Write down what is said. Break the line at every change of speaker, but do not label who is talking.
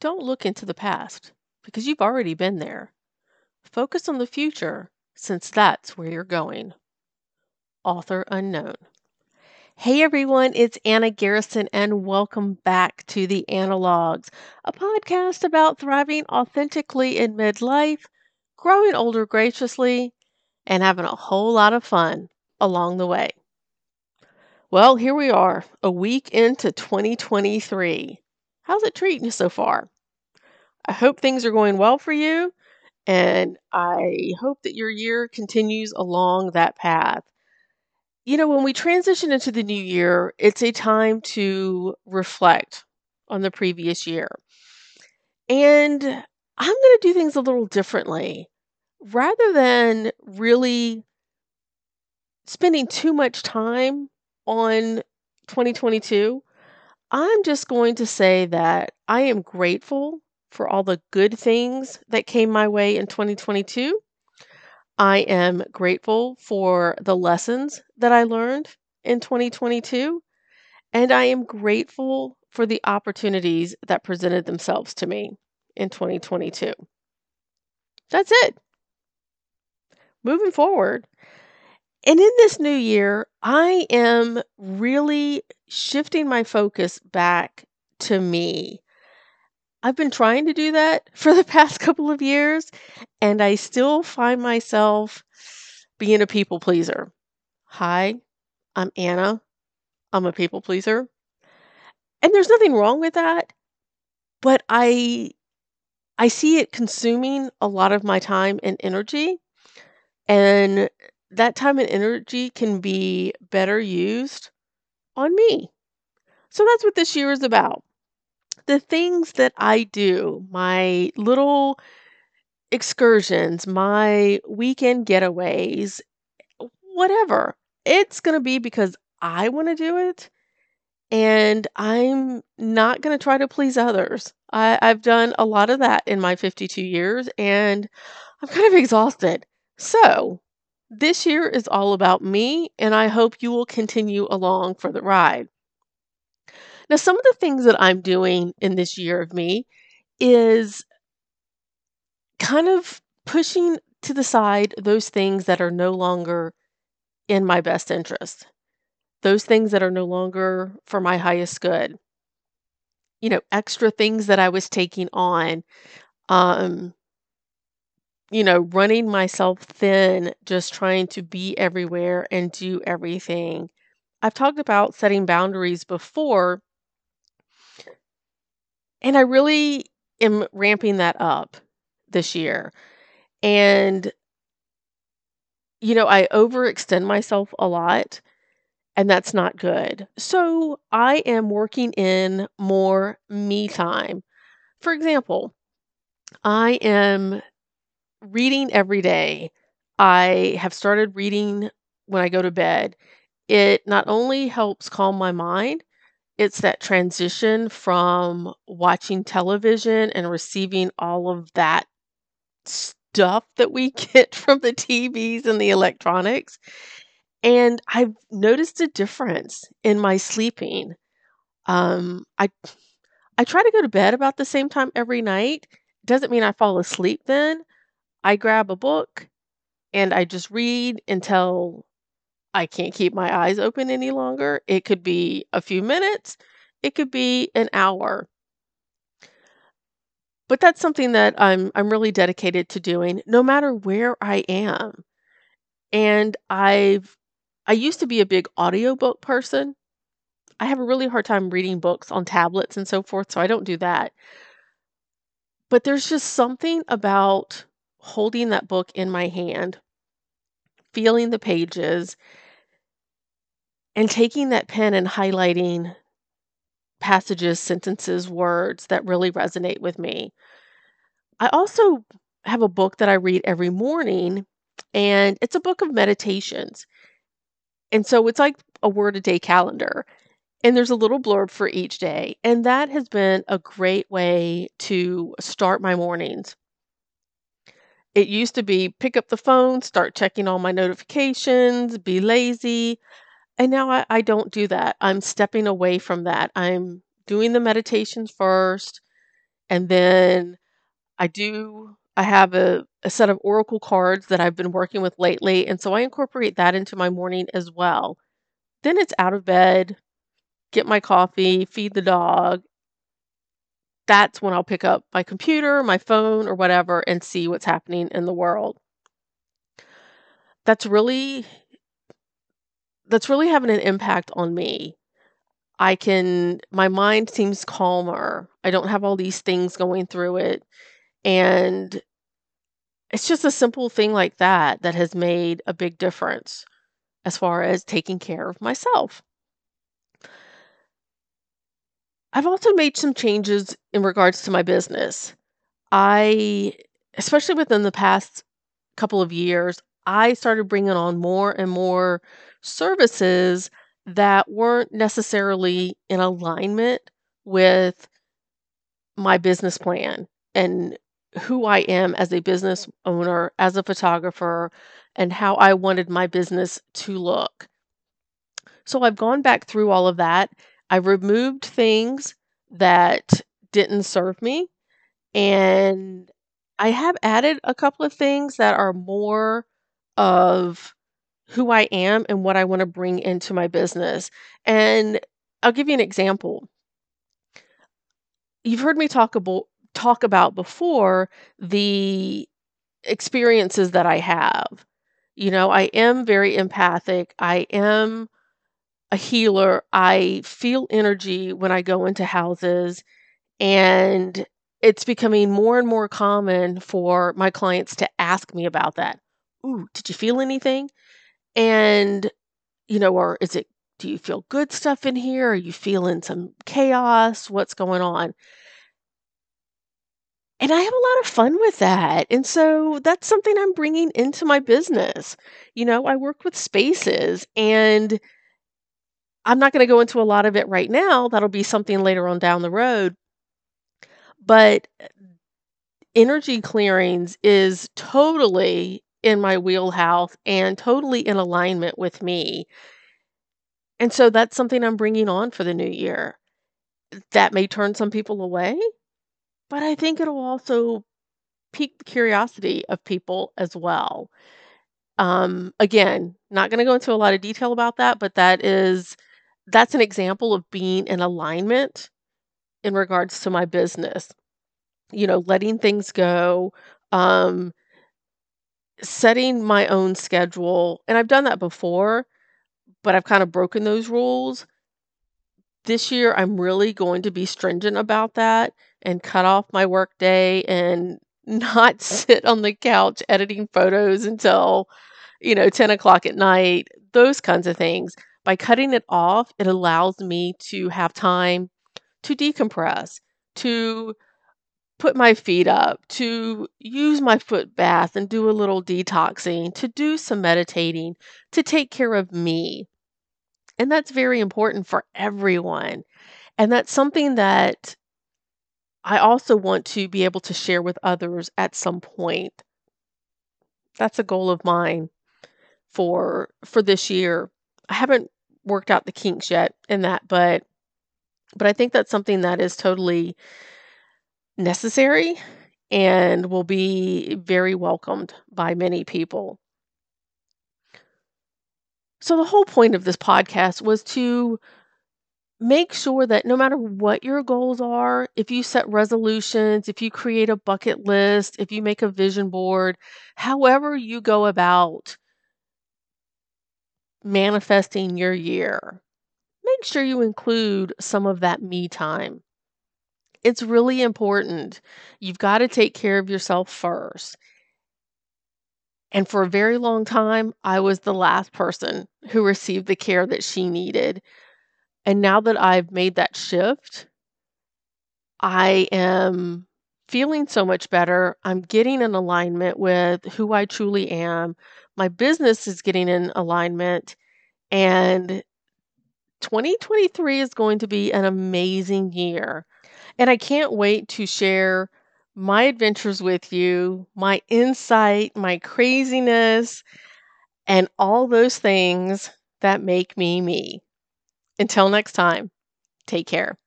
Don't look into the past because you've already been there. Focus on the future since that's where you're going. Author unknown. Hey everyone, it's Anna Garrison, and welcome back to the Annalogues, a podcast about thriving authentically in midlife, growing older graciously, and having a whole lot of fun along the way. Well, here we are, a week into 2023. How's it treating you so far? I hope things are going well for you, and I hope that your year continues along that path. You know, when we transition into the new year, it's a time to reflect on the previous year. And I'm going to do things a little differently. Rather than really spending too much time on 2022, I'm just going to say that I am grateful for all the good things that came my way in 2022. I am grateful for the lessons that I learned in 2022. And I am grateful for the opportunities that presented themselves to me in 2022. That's it. Moving forward, and in this new year, I am really shifting my focus back to me. I've been trying to do that for the past couple of years, and I still find myself being a people pleaser. Hi, I'm Anna. I'm a people pleaser. And there's nothing wrong with that, but I I see it consuming a lot of my time and energy. And that time and energy can be better used on me. So that's what this year is about. The things that I do, my little excursions, my weekend getaways, whatever, it's going to be because I want to do it. And I'm not going to try to please others. I, I've done a lot of that in my 52 years and I'm kind of exhausted. So, this year is all about me, and I hope you will continue along for the ride. Now, some of the things that I'm doing in this year of me is kind of pushing to the side those things that are no longer in my best interest, those things that are no longer for my highest good. You know, extra things that I was taking on, um, you know, running myself thin, just trying to be everywhere and do everything. I've talked about setting boundaries before, and I really am ramping that up this year. And, you know, I overextend myself a lot, and that's not good. So I am working in more me time. For example, I am reading every day. I have started reading when I go to bed. It not only helps calm my mind, it's that transition from watching television and receiving all of that stuff that we get from the TVs and the electronics. And I've noticed a difference in my sleeping. Um, I I try to go to bed about the same time every night. Doesn't mean I fall asleep then, I grab a book and I just read until I can't keep my eyes open any longer. It could be a few minutes, it could be an hour. But that's something that I'm I'm really dedicated to doing no matter where I am. And I've I used to be a big audiobook person. I have a really hard time reading books on tablets and so forth, so I don't do that. But there's just something about holding that book in my hand, feeling the pages, and taking that pen and highlighting passages, sentences, words that really resonate with me. I also have a book that I read every morning, and it's a book of meditations. And so it's like a word a day calendar. And there's a little blurb for each day. And that has been a great way to start my mornings. It used to be pick up the phone, start checking all my notifications, be lazy. And now I, I don't do that. I'm stepping away from that. I'm doing the meditations first And then I do, I have a, a set of Oracle cards that I've been working with lately. And so I incorporate that into my morning as well. Then it's out of bed, get my coffee, feed the dog. That's when I'll pick up my computer, my phone, or whatever and see what's happening in the world. That's really that's really having an impact on me. I can my mind seems calmer. I don't have all these things going through it. And it's just a simple thing like that that has made a big difference as far as taking care of myself. I've also made some changes in regards to my business. I, especially within the past couple of years, I started bringing on more and more services that weren't necessarily in alignment with my business plan and who I am as a business owner, as a photographer, and how I wanted my business to look. So I've gone back through all of that. I removed things that didn't serve me, and I have added a couple of things that are more of who I am and what I want to bring into my business. And I'll give you an example. You've heard me talk about talk about before the experiences that I have. You know, I am very empathic. I am a healer. I feel energy when I go into houses and it's becoming more and more common for my clients to ask me about that. Ooh, did you feel anything? And, you know, or is it, do you feel good stuff in here? Are you feeling some chaos? What's going on? And I have a lot of fun with that. And so that's something I'm bringing into my business. You know, I work with spaces and I'm not going to go into a lot of it right now. That'll be something later on down the road. But energy clearings is totally in my wheelhouse and totally in alignment with me. And so that's something I'm bringing on for the new year. That may turn some people away, but I think it'll also pique the curiosity of people as well. Um, again, not going to go into a lot of detail about that, but that is that's an example of being in alignment in regards to my business. You know, letting things go, um, setting my own schedule, and I've done that before, but I've kind of broken those rules. This year, I'm really going to be stringent about that and cut off my work day and not sit on the couch editing photos until, you know, 10 o'clock at night, those kinds of things. By cutting it off, it allows me to have time to decompress, to put my feet up, to use my foot bath and do a little detoxing, to do some meditating, to take care of me. And that's very important for everyone. And that's something that I also want to be able to share with others at some point. That's a goal of mine for for this year. I haven't worked out the kinks yet in that, but but I think that's something that is totally necessary and will be very welcomed by many people. So, the whole point of this podcast was to make sure that no matter what your goals are, if you set resolutions, if you create a bucket list, if you make a vision board, however you go about manifesting your year, make sure you include some of that me time. It's really important. You've got to take care of yourself first. And for a very long time, I was the last person who received the care that she needed. And now that I've made that shift, I am feeling so much better. I'm getting in alignment with who I truly am. My business is getting in alignment. And 2023 is going to be an amazing year. And I can't wait to share my adventures with you, my insight, my craziness, and all those things that make me me. Until next time, take care.